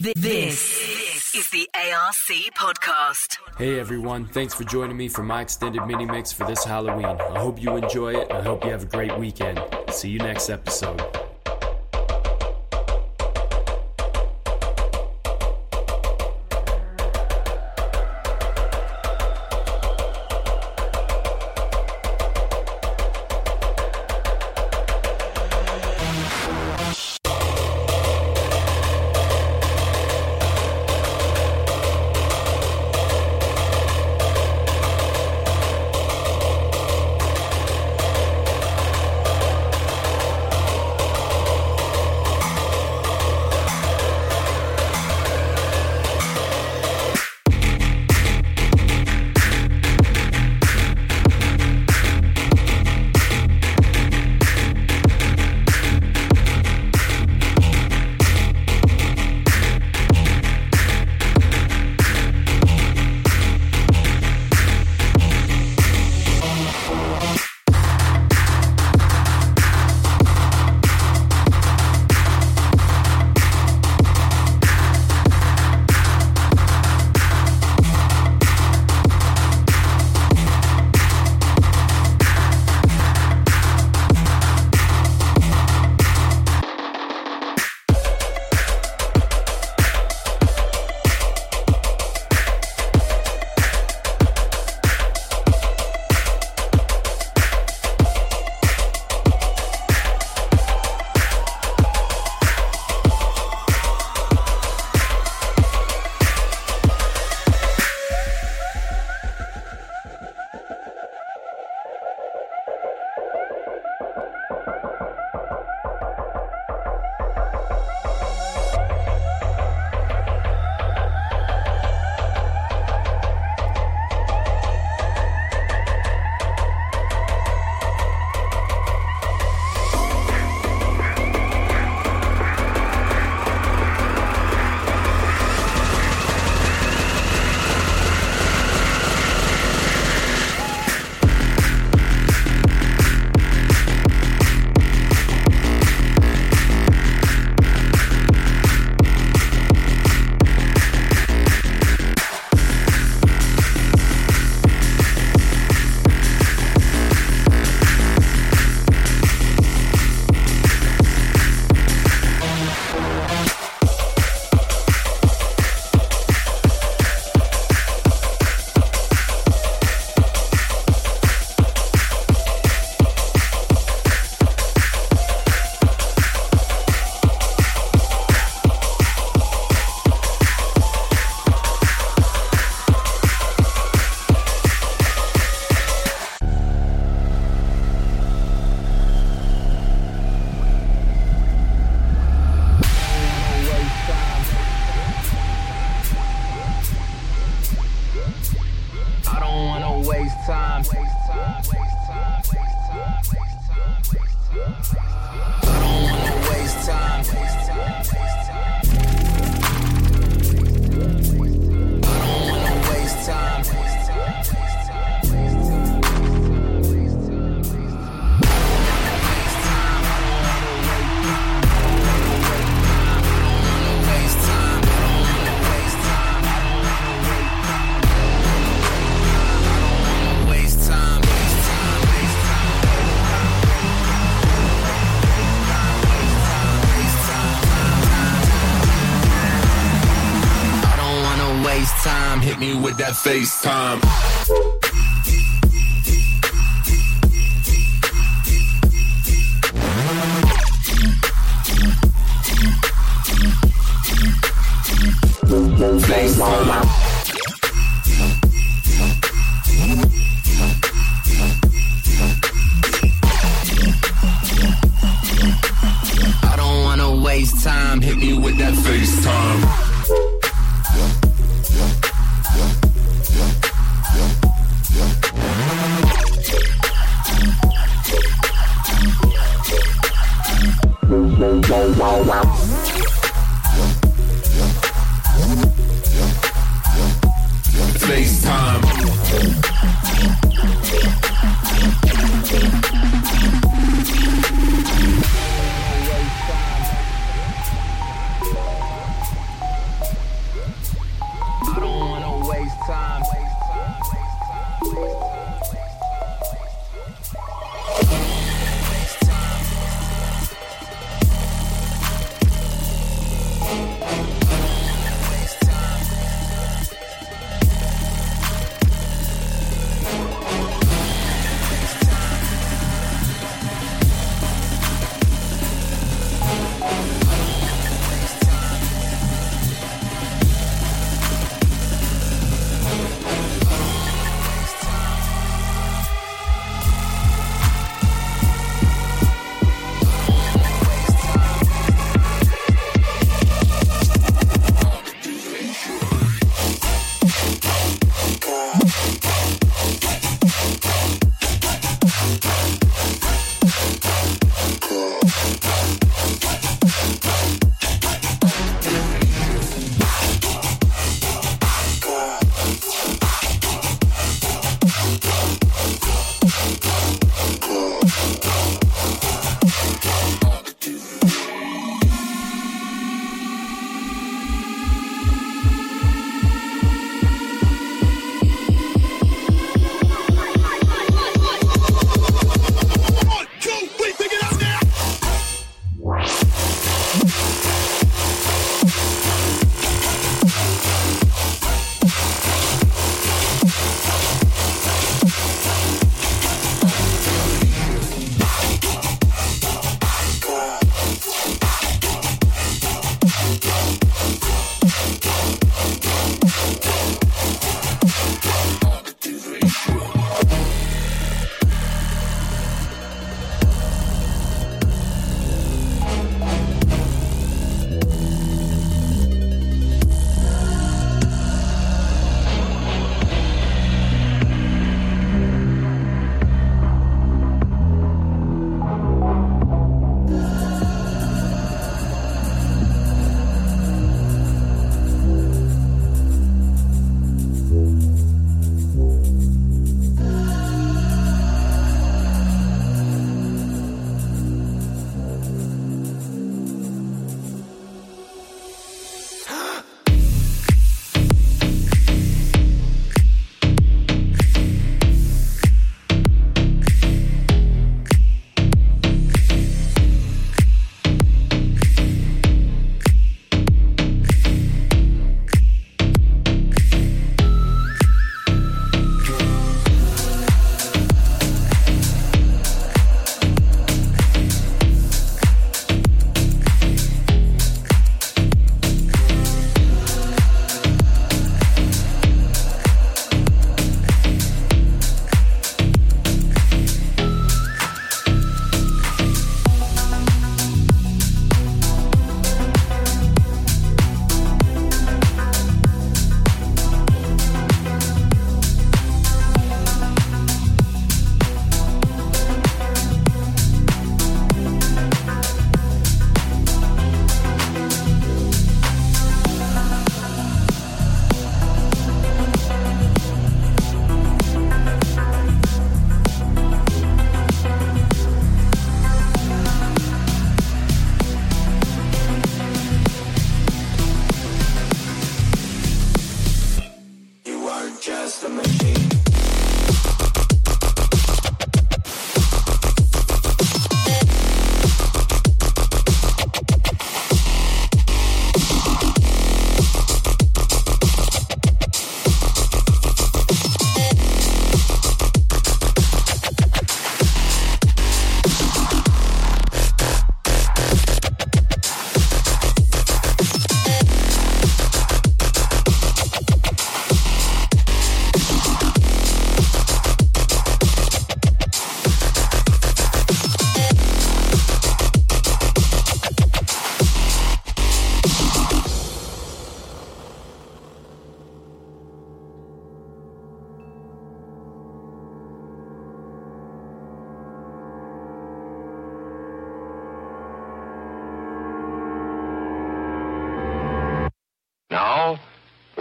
This this is the ARC podcast. Hey everyone, thanks for joining me for my extended mini mix for this Halloween. I hope you enjoy it I hope you have a great weekend. See you next episode. That FaceTime. I don't wanna waste time. Hit me with that FaceTime.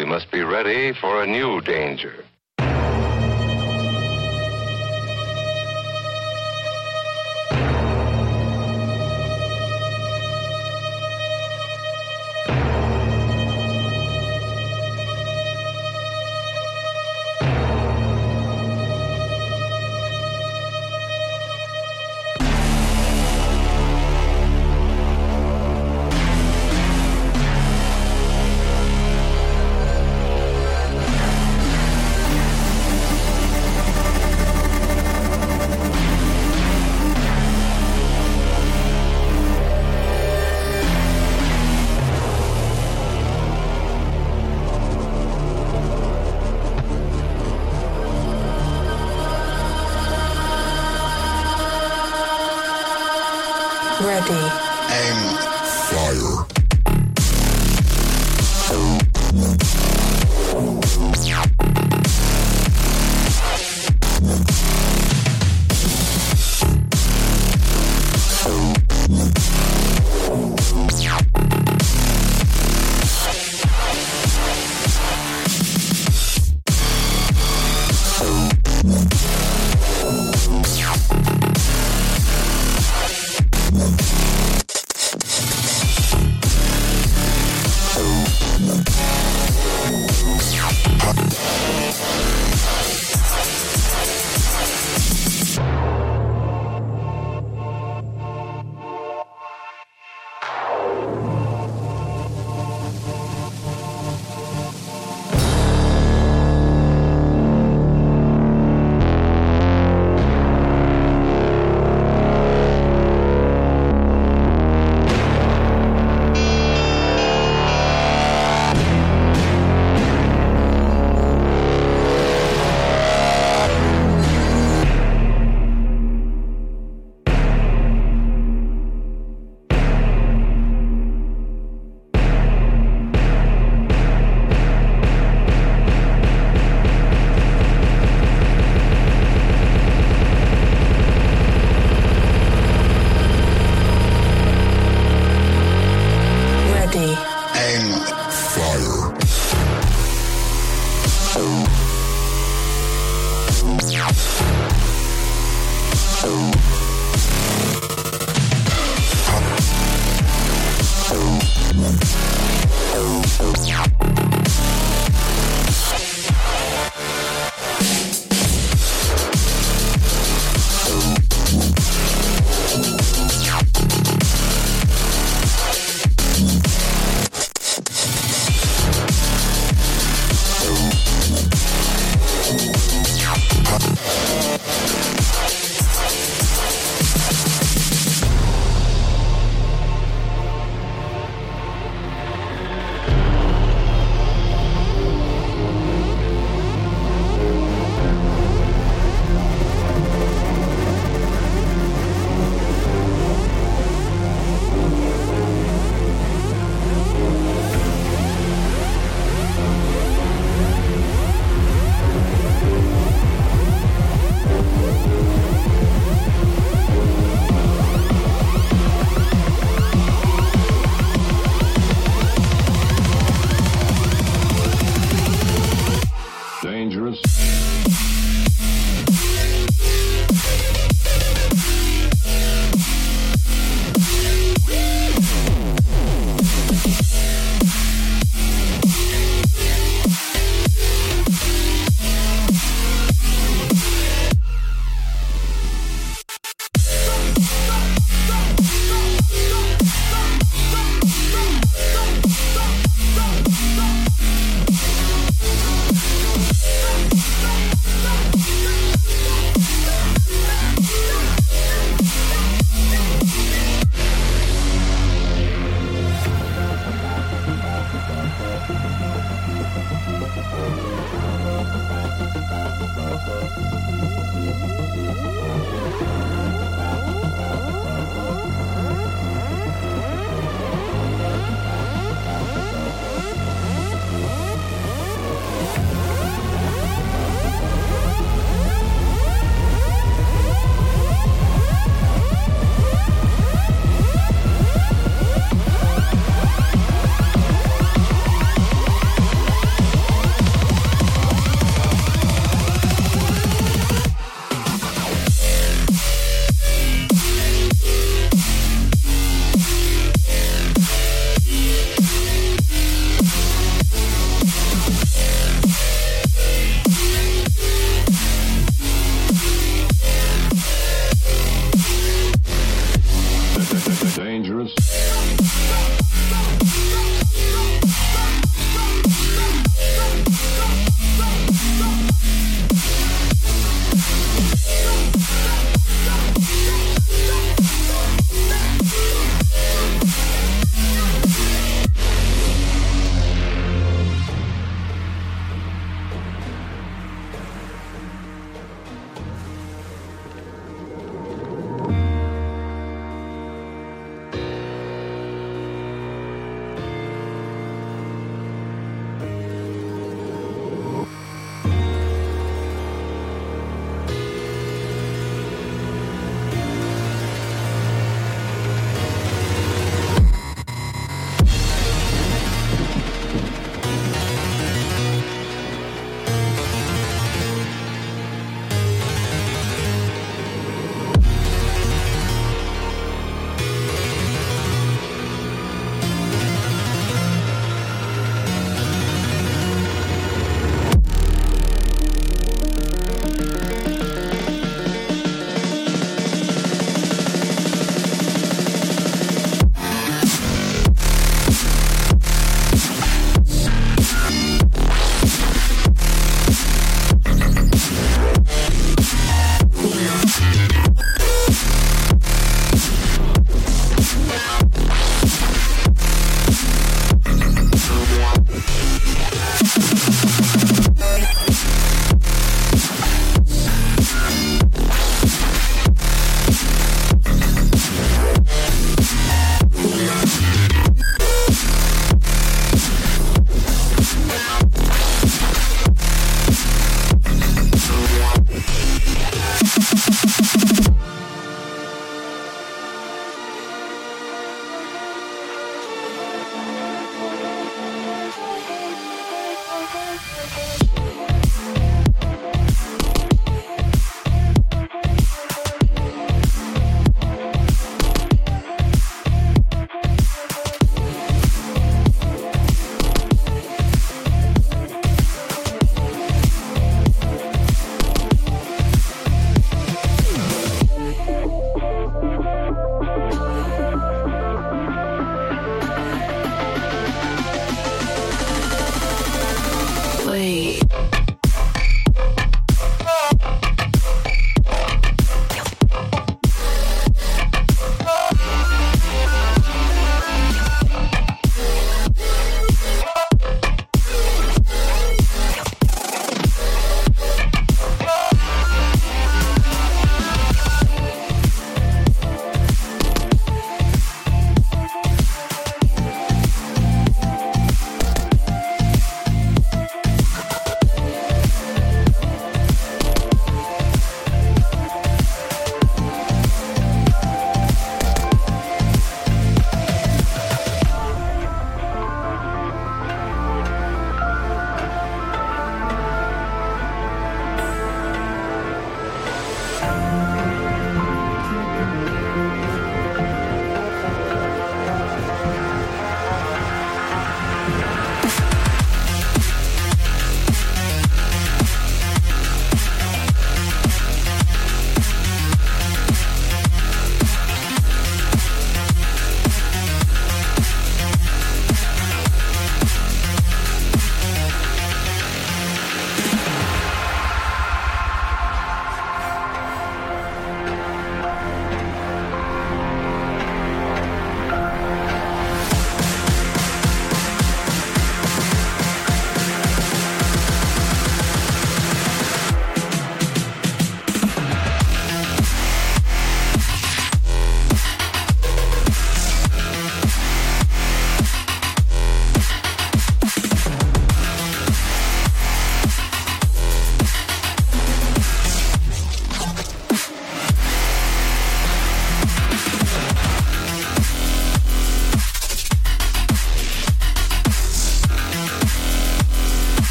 We must be ready for a new danger. Amen. Um.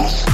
Justice.